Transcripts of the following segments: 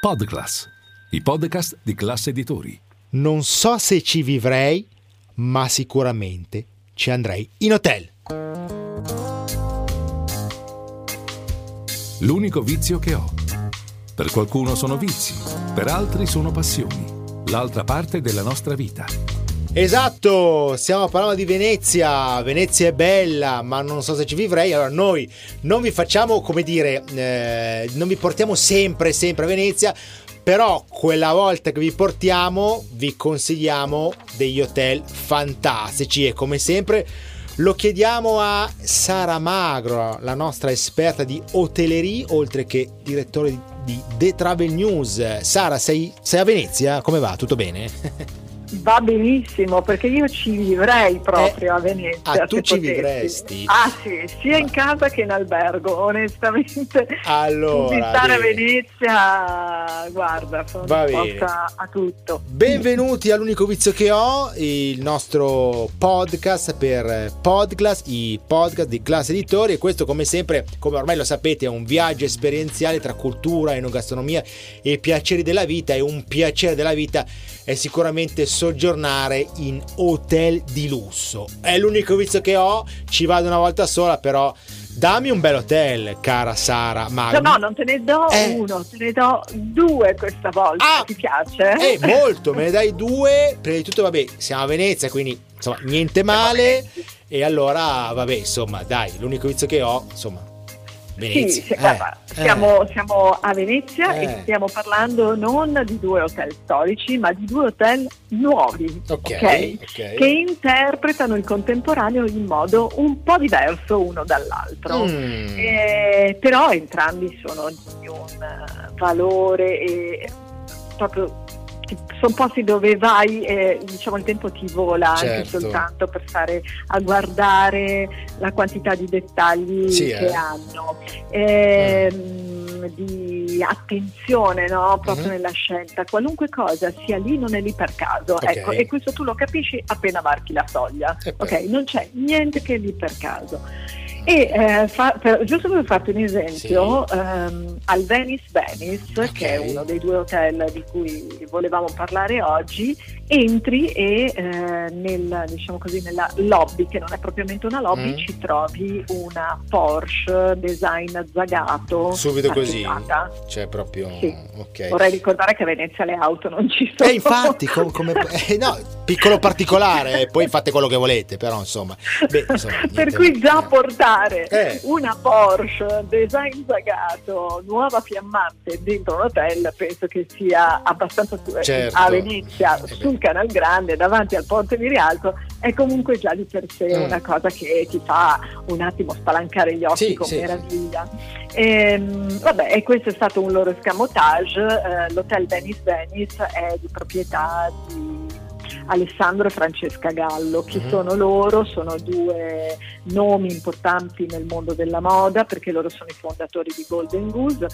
Podclass, i podcast di classe editori. Non so se ci vivrei, ma sicuramente ci andrei in hotel. L'unico vizio che ho. Per qualcuno sono vizi, per altri sono passioni. L'altra parte della nostra vita. Esatto, stiamo parlando di Venezia. Venezia è bella, ma non so se ci vivrei. Allora, noi non vi facciamo, come dire, eh, non vi portiamo sempre, sempre a Venezia. Però quella volta che vi portiamo, vi consigliamo degli hotel fantastici e come sempre lo chiediamo a Sara Magro, la nostra esperta di hotellerie, oltre che direttore di The Travel News. Sara, sei, sei a Venezia? Come va? Tutto bene? Va benissimo perché io ci vivrei proprio Eh, a Venezia. ah, tu ci potessi. vivresti? Ah sì, sia in casa che in albergo, onestamente. Allora, Visitare. Venezia, guarda, sono Va disposta a tutto. Benvenuti all'unico vizio che ho, il nostro podcast per Podclass, i podcast di Classe Editori e questo come sempre, come ormai lo sapete, è un viaggio esperienziale tra cultura, enogastronomia e piaceri della vita e un piacere della vita è sicuramente soggiornare in hotel di lusso. È l'unico vizio che ho, ci vado una volta sola, però dammi un bel hotel, cara Sara. Ma No, no, non te ne do Eh. uno, te ne do due questa volta. Ah! Ti piace? Eh, molto, me ne dai due. Prima di tutto, vabbè, siamo a Venezia, quindi insomma, niente male. E allora, vabbè, insomma, dai, l'unico vizio che ho, insomma, Venezia. Sì, Eh, eh. siamo, siamo a Venezia Eh. e stiamo parlando non di due hotel storici, ma di due hotel nuovi, Ok, ok? ok. che interpretano il contemporaneo in modo un po' diverso uno dall'altro. Mm. Eh, però entrambi sono di un valore e proprio sono posti dove vai e diciamo il tempo ti vola anche Certo. soltanto per stare a guardare la quantità di dettagli Sì, che eh. hanno ehm, di attenzione no? proprio Mhm. nella scelta qualunque cosa sia lì non è lì per caso Ok. ecco, e questo tu lo capisci appena varchi la soglia Eh, beh. ok non c'è niente che è lì per caso e eh, fa- per- giusto per farti un esempio, ehm, al Venice Venice, Ok. che è uno dei due hotel di cui volevamo parlare oggi, entri e eh, nel, diciamo così, nella lobby, che non è propriamente una lobby, Mm. ci trovi una Porsche design zagato. Subito così, parcheggiata. cioè proprio, Sì. ok. Vorrei ricordare che a Venezia le auto non ci sono. Eh, infatti, com- come, eh, no, piccolo particolare, poi fate quello che volete, però insomma, beh, insomma, per cui già eh. Portare Eh. una Porsche design zagato nuova fiammante dentro un hotel penso che sia abbastanza su- Certo. a Venezia Eh sul Canal Grande davanti al ponte di Rialto è comunque già di per sé Mm. una cosa che ti fa un attimo spalancare gli occhi Sì, con sì, meraviglia Ehm, vabbè e questo è stato un loro escamotage eh, l'hotel Venice Venice è di proprietà di Alessandro e Francesca Gallo. Chi Mhm. sono loro? Sono due nomi importanti nel mondo della moda perché loro sono i fondatori di Golden Goose,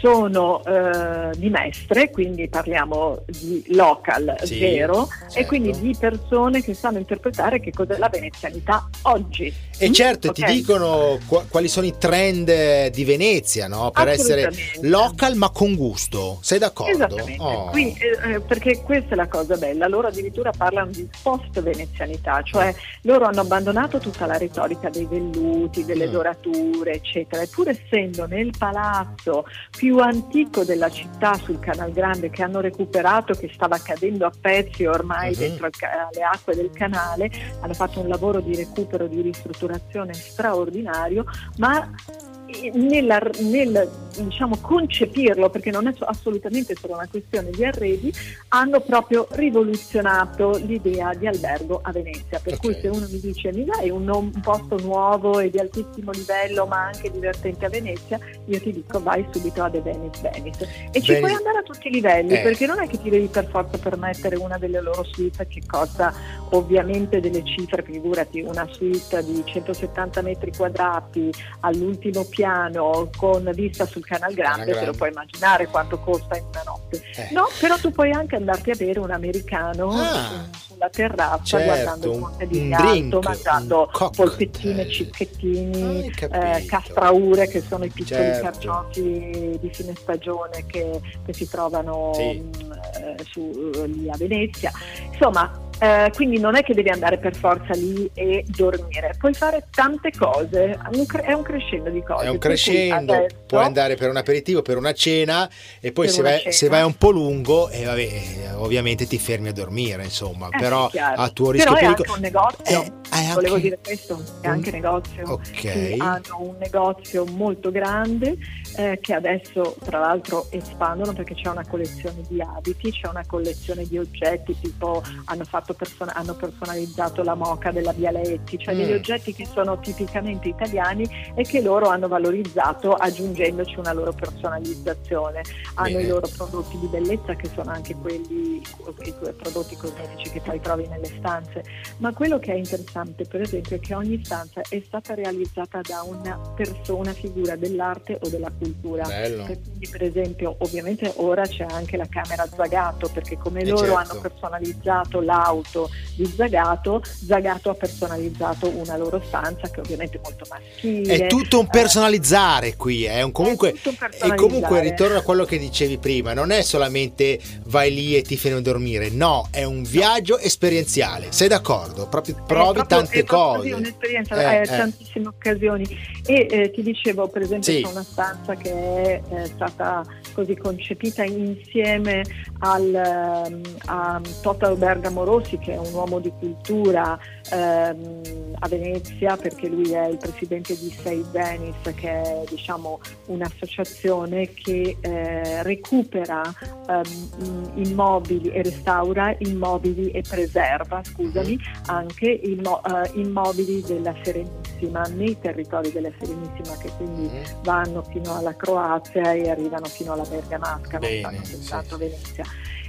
sono eh, di Mestre, quindi parliamo di local Sì, vero certo. e quindi di persone che sanno interpretare che cos'è la venezianità oggi. E Mm? certo, ti Ok? dicono qua- quali sono i trend di Venezia, no? Per essere local ma con gusto. Sei d'accordo? Esattamente, Oh. Qui, eh, eh, perché questa è la cosa bella, loro addirittura parlano di post-venezianità, cioè loro hanno abbandonato tutta la retorica dei velluti, delle Mm. dorature, eccetera, e pur essendo nel palazzo più antico della città sul Canal Grande che hanno recuperato, che stava cadendo a pezzi ormai Mhm. dentro le acque del canale, hanno fatto un lavoro di recupero, di ristrutturazione straordinario, ma nella- nel diciamo, concepirlo, perché non è so- assolutamente solo una questione di arredi, hanno proprio rivoluzionato l'idea di albergo a Venezia. Per Ok. cui se uno mi dice mi dai un, un posto nuovo e di altissimo livello ma anche divertente a Venezia, io ti dico vai subito a The Venice Venice. E ci Venice- puoi andare a tutti i livelli, Eh. perché non è che ti devi per forza permettere una delle loro suite che costa ovviamente delle cifre, figurati una suite di 170 metri quadrati all'ultimo piano con vista sul Canal Grande, Canal te lo Grande. puoi immaginare quanto costa in una notte. Eh. No, però tu puoi anche andarti a bere un americano Ah. su- sulla terrazza certo, guardando il Monte di drink, mangiando polpettine, cicchettini, capito. eh, castraure che sono i piccoli Certo. carciofi di fine stagione che, che si trovano Sì. mh, eh, su, lì a Venezia. Insomma, eh, quindi non è che devi andare per forza lì e dormire, puoi fare tante cose, un cre- è un crescendo di cose. È un crescendo, adesso- puoi andare per un aperitivo, per una cena e poi se vai, cena. se vai un po' lungo, eh, vabbè, eh, ovviamente ti fermi a dormire, insomma, Eh, però a tuo rischio Però è anche un negozio, Eh, è volevo anche- dire questo, è un- anche negozio. Ok. Sì, hanno un negozio molto grande eh, che adesso tra l'altro espandono perché c'è una collezione di abiti, c'è una collezione di oggetti, tipo hanno, fatto person- hanno personalizzato la moca della Vialetti, cioè Mm. degli oggetti che sono tipicamente italiani e che loro hanno valorizzato aggiungendoci una loro personalizzazione. Hanno Bene. i loro prodotti di bellezza che sono anche quelli, i prodotti cosmetici che poi trovi nelle stanze, ma quello che è interessante per esempio è che ogni stanza è stata realizzata da una persona, una figura dell'arte o della cultura. Bello. Quindi per esempio ovviamente ora c'è anche la camera Zagato perché come Eh, loro certo. hanno personalizzato l'auto di Zagato, Zagato ha personalizzato una loro stanza che ovviamente è molto maschile. È tutto un eh, personalizzare qui, è un comunque è e comunque ritorno a quello che dicevi prima, non è solamente vai lì e ti a dormire, no, è un viaggio esperienziale. Sei d'accordo? Proprio È provi proprio- tante è cose. così, un'esperienza, Eh, hai eh. tantissime occasioni. E eh, ti dicevo, per esempio, Sì. c'è una stanza che è eh, stata così concepita insieme al, ehm, a Toto Bergamo Rossi, che è un uomo di cultura ehm, a Venezia, perché lui è il presidente di Save Venice, che è diciamo, un'associazione che eh, recupera ehm, immobili e restaura immobili e preserva, scusami, anche immo- eh, immobili della Serenissima, nei territori della Serenissima che quindi Mhm. vanno fino alla Croazia e arrivano fino alla Bergamasca, non Bene, sì, soltanto a sì. Venezia.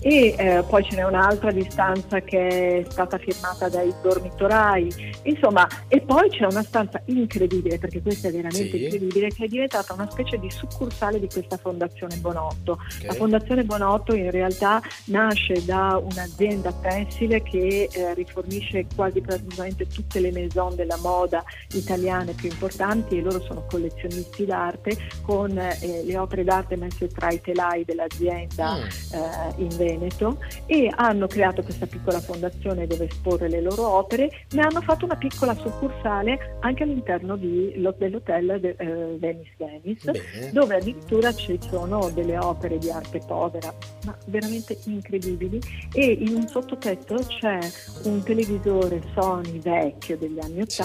E eh, poi ce n'è un'altra distanza che è stata firmata dai dormitorai, insomma, e poi c'è una stanza incredibile, perché questa è veramente Sì. incredibile, che è diventata una specie di succursale di questa fondazione Bonotto. Ok. La Fondazione Bonotto in realtà nasce da un'azienda tessile che eh, rifornisce quasi praticamente tutte le maison della moda italiane più importanti e loro sono collezionisti d'arte con eh, le opere d'arte messe tra i telai dell'azienda Mm. eh, in Veneto e hanno creato questa piccola fondazione dove esporre le loro opere, ne hanno fatto una piccola succursale anche all'interno di- dell'hotel de- eh, Venice Venice Bene. dove addirittura ci sono delle opere di arte povera, ma veramente incredibili, e in un sottotetto c'è un televisore Sony vecchio degli anni Sì.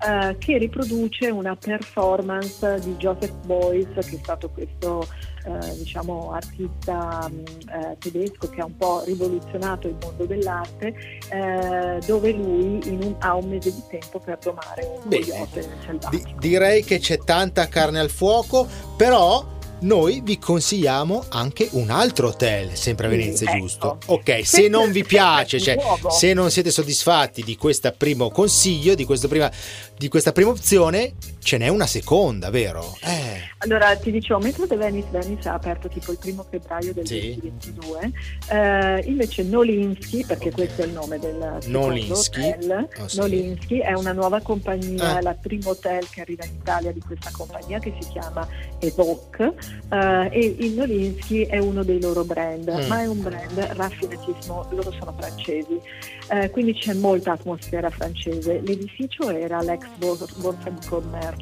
Eh, che riproduce una performance di Joseph Beuys, che è stato questo eh, diciamo, artista mh, eh, tedesco che ha un po' rivoluzionato il mondo dell'arte, eh, dove lui un- ha un mese di tempo per domare un coyote selvatico. Di- direi che c'è tanta carne al fuoco, però noi vi consigliamo anche un altro hotel, sempre a Sì, Venezia, ecco. giusto? Ok, se non vi piace, cioè se non siete soddisfatti di questo primo consiglio, di, prima, di questa prima opzione, ce n'è una seconda, vero? Eh, Allora ti dicevo, Metro de Venice Venice ha aperto tipo il primo febbraio del Sì. 2022, eh, invece Nolinsky, perché Ok. questo è il nome del Nolinsky. hotel, Oh, sì. Nolinsky è una nuova compagnia, è la primo hotel che arriva in Italia di questa compagnia che si chiama Evoque eh, e il Nolinsky è uno dei loro brand, Mm. ma è un brand raffinatissimo, loro sono francesi, eh, quindi c'è molta atmosfera francese. L'edificio era l'ex bor- borsa di commercio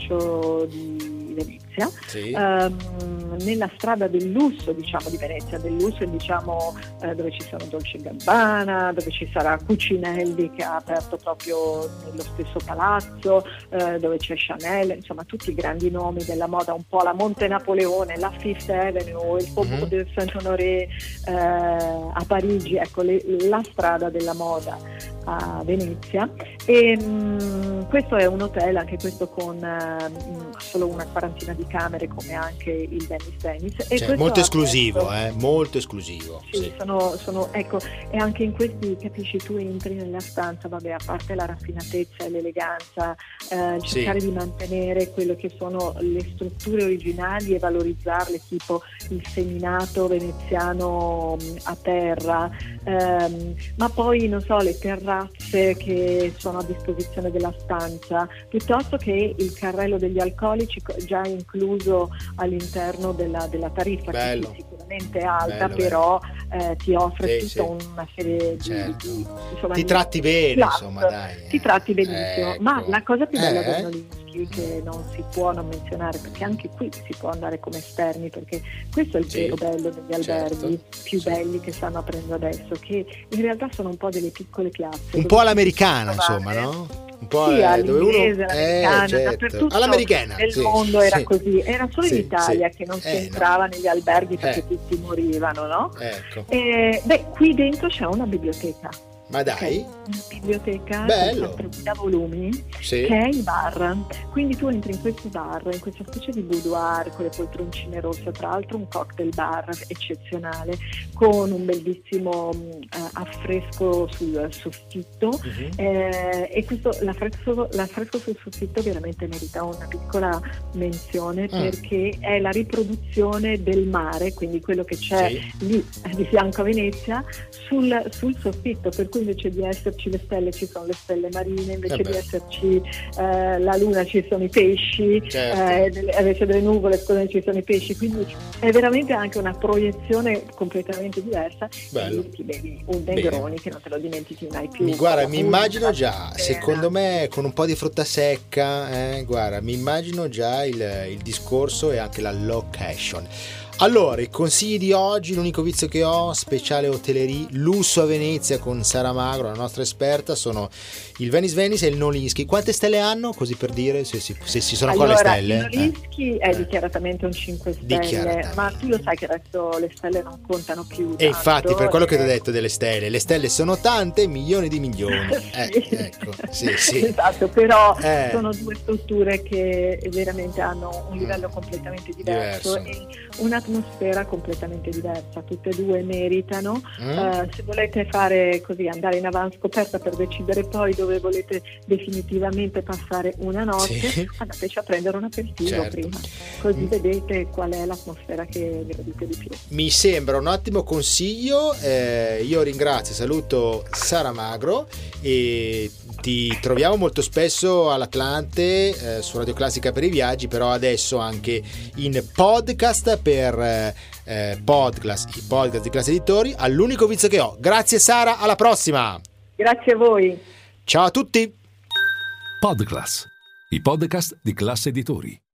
di Venezia sì. ehm, nella strada del lusso diciamo di Venezia del lusso diciamo eh, dove ci sono Dolce Gabbana dove ci sarà Cucinelli che ha aperto proprio nello stesso palazzo eh, dove c'è Chanel insomma tutti i grandi nomi della moda un po' la Monte Napoleone la Fifth Avenue il Faubourg Mhm. de Saint-Honoré eh, a Parigi ecco le- la strada della moda a Venezia e mm, questo è un hotel anche questo con eh, mm, solo una quarantina di camere come anche il Venice Venice. E cioè, molto esclusivo, eh? molto esclusivo. Sì, sì. Sono, sono, ecco, e anche in questi, capisci, tu entri nella stanza, vabbè, a parte la raffinatezza e l'eleganza, eh, cercare sì. di mantenere quello che sono le strutture originali e valorizzarle, tipo il seminato veneziano mm, a terra, ehm, ma poi, non so, le terrazze che sono a disposizione della stanza, piuttosto che il carrello degli alcolici già incluso all'interno della, della tariffa, Bello. che sicuramente è alta, bello, però eh, ti offre sì, tutta sì. una serie certo. di... insomma, ti tratti bene, plus. insomma, dai. eh. Ti tratti benissimo, ecco. ma la cosa più bella Eh? del Nolinsky che non si può non menzionare, perché anche qui si può andare come esterni, perché questo è il Sì, vero bello degli certo. alberghi più Sì. belli che stanno aprendo adesso, che in realtà sono un po' delle piccole classi. Un po' all'americana, insomma, trovare. no? Un po' Sì, eh, dove uno all'inglese, all'americana, eh, certo. all'americana nel sì, mondo era sì. così, era solo in Italia che non si Eh, no. entrava negli alberghi perché Eh. tutti morivano, no? Ecco. E, beh, qui dentro c'è una biblioteca. Ma dai, ok? Una biblioteca Bello. con 4.000 volumi sì. che è il bar. Quindi tu entri in questo bar, in questa specie di boudoir con le poltroncine rosse, tra l'altro un cocktail bar eccezionale, con un bellissimo mh, eh, affresco sul soffitto. Mhm. Eh, e questo, l'affresco, l'affresco sul soffitto veramente merita una piccola menzione Mm. perché è la riproduzione del mare, quindi quello che c'è Sì. lì eh, di fianco a Venezia, sul, sul soffitto, per cui invece di esserci le stelle ci sono le stelle marine, invece Eh di esserci eh, la luna ci sono i pesci, Certo. eh, invece delle nuvole ci sono i pesci, quindi è veramente anche una proiezione completamente diversa Bello. e ti bevi un. Negroni che non te lo dimentichi mai più. Mi, guarda, mi immagino già, secondo me con un po' di frutta secca, eh, guarda, mi immagino già il, il discorso e anche la location. Allora, i consigli di oggi, l'unico vizio che ho, speciale hotellerie, lusso a Venezia con Sara Magro, la nostra esperta, sono il Venice Venice e il Nolinsky. Quante stelle hanno? Così per dire, se, si- se ci sono ancora allora, le stelle. Il Eh. Nolinsky è Eh. dichiaratamente un 5 stelle, ma tu lo sai che adesso le stelle non contano più. E infatti, per quello che ti ho eh, detto delle stelle, le stelle sono tante, milioni di milioni. Eh, Sì. ecco, sì, sì. Esatto, però Eh. sono due strutture che veramente hanno un livello completamente diverso, Diverso. e un'atmosfera completamente diversa. Tutte e due meritano. Mm? Eh, se volete fare così, andare in avanscoperta per decidere poi dove volete definitivamente passare una notte, Sì. andateci a prendere un aperitivo Certo. prima, così Mm. vedete qual è l'atmosfera che gradite di più. Mi sembra un ottimo consiglio. eh, io ringrazio, saluto Sara Magro e ti troviamo molto spesso all'Atlante eh, su Radio Classica per i viaggi, però adesso anche in podcast per eh, eh, podcast, i podcast di classe editori. All'unico vizio che ho. Grazie Sara, alla prossima. Grazie a voi. Ciao a tutti. Podclass, i podcast di classe editori.